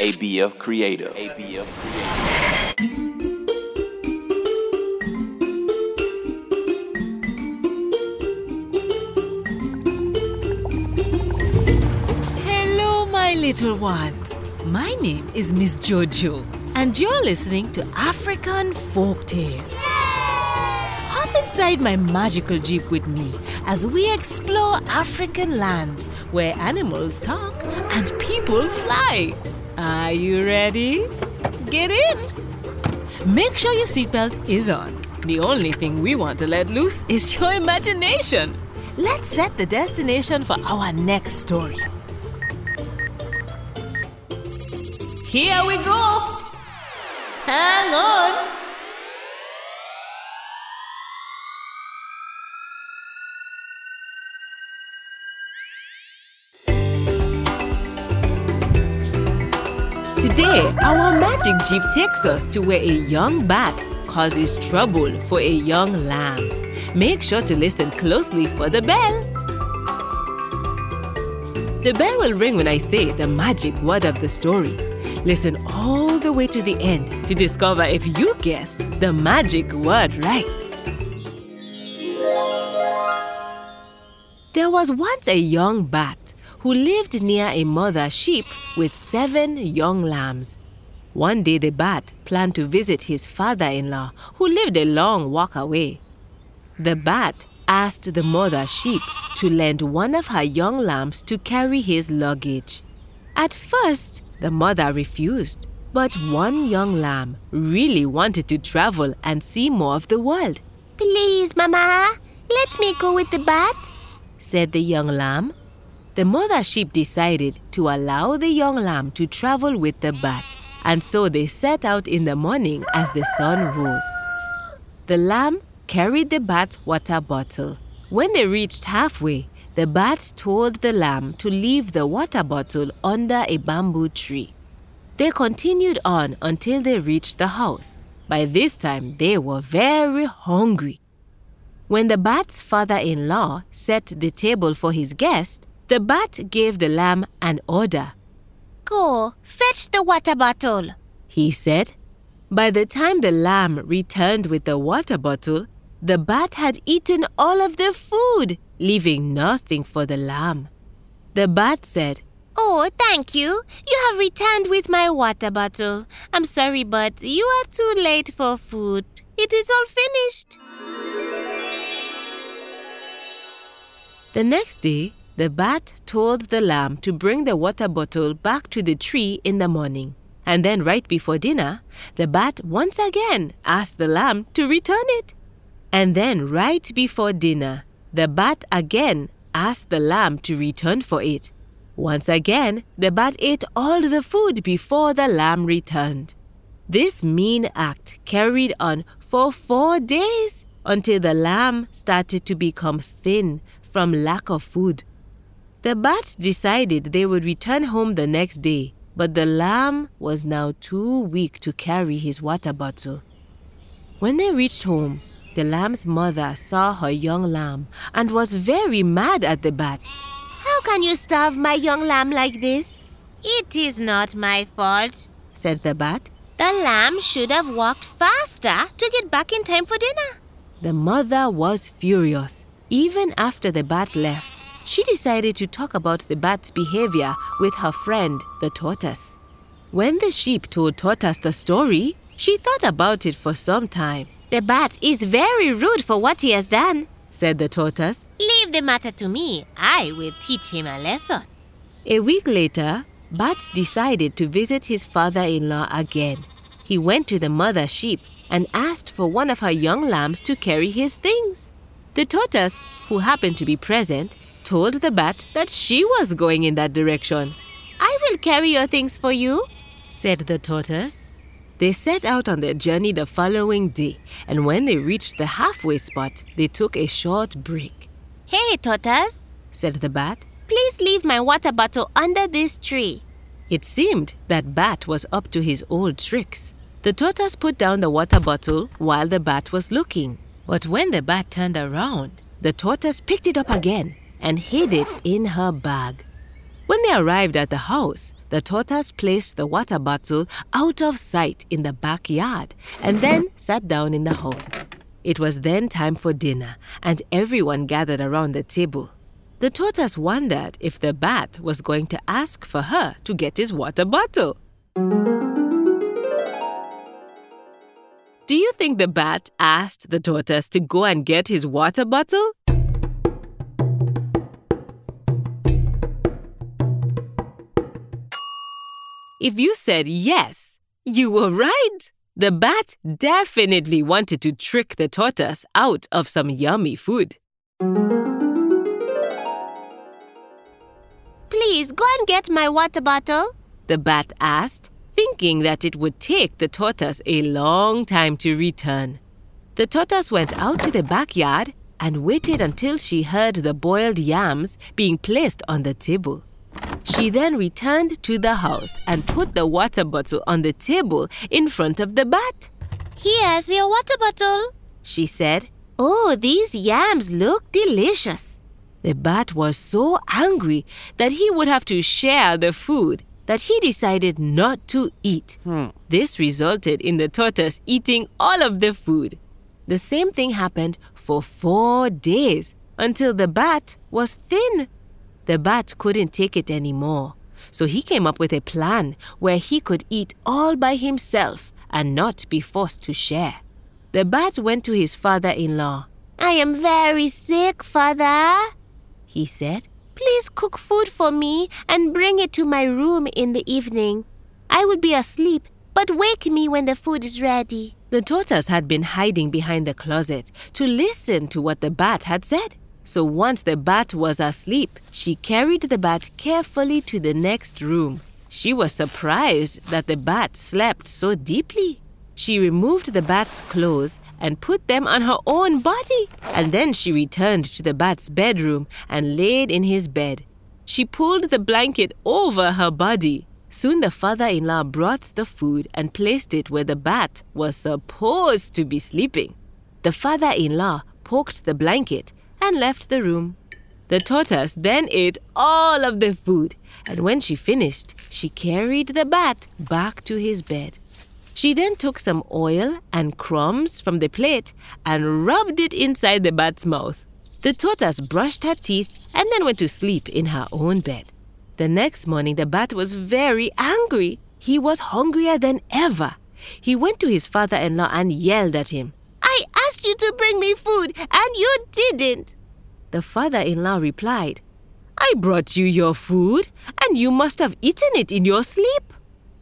ABF Creative. ABF Creative. Hello, my little ones. My name is Miss Jojo, and you're listening to African Folk Tales. Inside my magical jeep with me as we explore African lands where animals talk and people fly. Are you ready? Get in! Make sure your seatbelt is on. The only thing we want to let loose is your imagination. Let's set the destination for our next story. Here we go! Hang on! Today, our magic jeep takes us to where a young bat causes trouble for a young lamb. Make sure to listen closely for the bell. The bell will ring when I say the magic word of the story. Listen all the way to the end to discover if you guessed the magic word right. There was once a young bat who lived near a mother sheep with seven young lambs. One day, the bat planned to visit his father in law, who lived a long walk away. The bat asked the mother sheep to lend one of her young lambs to carry his luggage. At first, the mother refused, but one young lamb really wanted to travel and see more of the world. Please, Mama, let me go with the bat. said the young lamb. The mother sheep decided to allow the young lamb to travel with the bat, and so they set out in the morning as the sun rose. The lamb carried the bat's water bottle. When they reached halfway, the bat told the lamb to leave the water bottle under a bamboo tree. They continued on until they reached the house. By this time, they were very hungry. When the bat's father in law set the table for his guest, the bat gave the lamb an order. Go, fetch the water bottle. He said. By the time the lamb returned with the water bottle, the bat had eaten all of the food, leaving nothing for the lamb. The bat said, Oh, thank you. You have returned with my water bottle. I'm sorry, but you are too late for food. It is all finished. The next day, the bat told the lamb to bring the water bottle back to the tree in the morning. And then, right before dinner, the bat once again asked the lamb to return it. And then, right before dinner, the bat again asked the lamb to return for it. Once again, the bat ate all the food before the lamb returned. This mean act carried on for four days until the lamb started to become thin from lack of food. The bat decided they would return home the next day, but the lamb was now too weak to carry his water bottle. When they reached home, the lamb's mother saw her young lamb and was very mad at the bat. How can you starve my young lamb like this? It is not my fault. said the bat. The lamb should have walked faster to get back in time for dinner. The mother was furious. Even after the bat left, she decided to talk about the bat's behavior with her friend, the tortoise. When the sheep told Tortoise the story, she thought about it for some time. The bat is very rude for what he has done. Said the tortoise. Leave the matter to me. I will teach him a lesson. A week later, Bat decided to visit his father in law again. He went to the mother sheep and asked for one of her young lambs to carry his things. The tortoise, who happened to be present, told the bat that she was going in that direction. I will carry your things for you. said the tortoise. They set out on their journey the following day, and when they reached the halfway spot, they took a short break. Hey, tortoise. Said the bat. Please leave my water bottle under this tree. It seemed that Bat was up to his old tricks. The tortoise put down the water bottle while the bat was looking. But when the bat turned around, the tortoise picked it up again and hid it in her bag. When they arrived at the house, the tortoise placed the water bottle out of sight in the backyard and then sat down in the house. It was then time for dinner, and everyone gathered around the table. The tortoise wondered if the bat was going to ask for her to get his water bottle. Do you think the bat asked the tortoise to go and get his water bottle? If you said yes, you were right. The bat definitely wanted to trick the tortoise out of some yummy food. Please go and get my water bottle. The bat asked, thinking that it would take the tortoise a long time to return. The tortoise went out to the backyard and waited until she heard the boiled yams being placed on the table. She then returned to the house and put the water bottle on the table in front of the bat. Here's your water bottle, she said. Oh, these yams look delicious. The bat was so angry that he would have to share the food that he decided not to eat. Hmm. This resulted in the tortoise eating all of the food. The same thing happened for four days until the bat was thin. The bat couldn't take it anymore, so he came up with a plan where he could eat all by himself and not be forced to share. The bat went to his father in law. I am very sick, father, he said. Please cook food for me and bring it to my room in the evening. I will be asleep, but wake me when the food is ready. The tortoise had been hiding behind the closet to listen to what the bat had said. So once the bat was asleep, she carried the bat carefully to the next room. She was surprised that the bat slept so deeply. She removed the bat's clothes and put them on her own body, and then she returned to the bat's bedroom and laid in his bed. She pulled the blanket over her body. Soon the father in law brought the food and placed it where the bat was supposed to be sleeping. The father in law poked the blanket and left the room. The tortoise then ate all of the food, and when she finished, she carried the bat back to his bed. She then took some oil and crumbs from the plate and rubbed it inside the bat's mouth. The tortoise brushed her teeth and then went to sleep in her own bed. The next morning, the bat was very angry. He was hungrier than ever. He went to his father in law and yelled at him asked you to bring me food, and you didn't. The father in law replied, I brought you your food, and you must have eaten it in your sleep.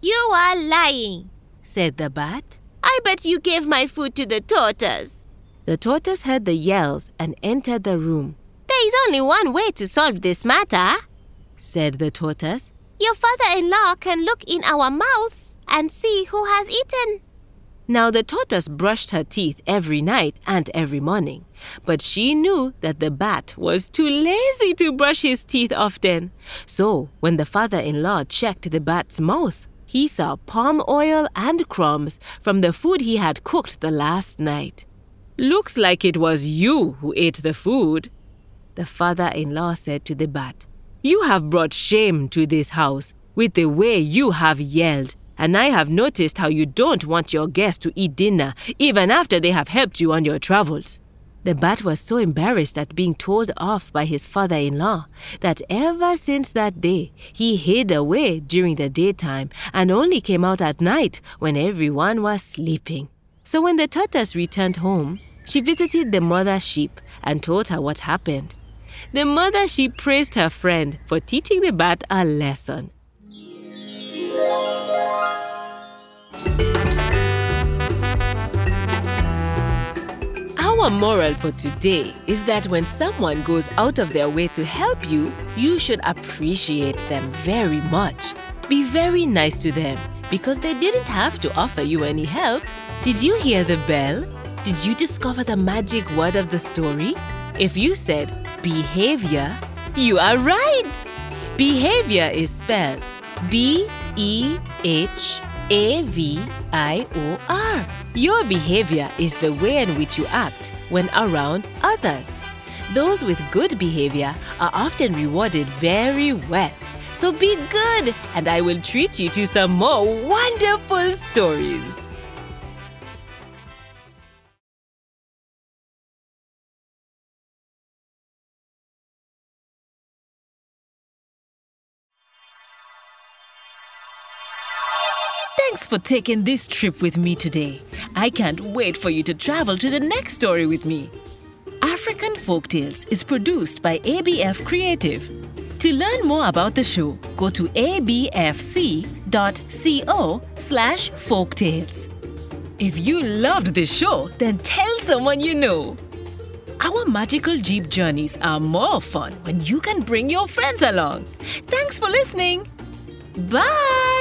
You are lying, said the bat. I bet you gave my food to the tortoise. The tortoise heard the yells and entered the room. There is only one way to solve this matter, said the tortoise. Your father in law can look in our mouths and see who has eaten. Now the tortoise brushed her teeth every night and every morning, but she knew that the bat was too lazy to brush his teeth often. So when the father in law checked the bat's mouth, he saw palm oil and crumbs from the food he had cooked the last night. Looks like it was you who ate the food, the father in law said to the bat. You have brought shame to this house with the way you have yelled and I have noticed how you don't want your guests to eat dinner even after they have helped you on your travels. The bat was so embarrassed at being told off by his father in law that ever since that day he hid away during the daytime and only came out at night when everyone was sleeping. So when the tortoise returned home, she visited the mother sheep and told her what happened. The mother sheep praised her friend for teaching the bat a lesson. Our moral for today is that when someone goes out of their way to help you, you should appreciate them very much. Be very nice to them because they didn't have to offer you any help. Did you hear the bell? Did you discover the magic word of the story? If you said behavior, you are right. Behavior is spelled B E H A V I O R. Your behavior is the way in which you act when around others. Those with good behavior are often rewarded very well. So be good, and I will treat you to some more wonderful stories. For taking this trip with me today. I can't wait for you to travel to the next story with me. African Folktales is produced by ABF Creative. To learn more about the show, go to abfc.co slash folktales. If you loved this show, then tell someone you know. Our magical Jeep journeys are more fun when you can bring your friends along. Thanks for listening. Bye!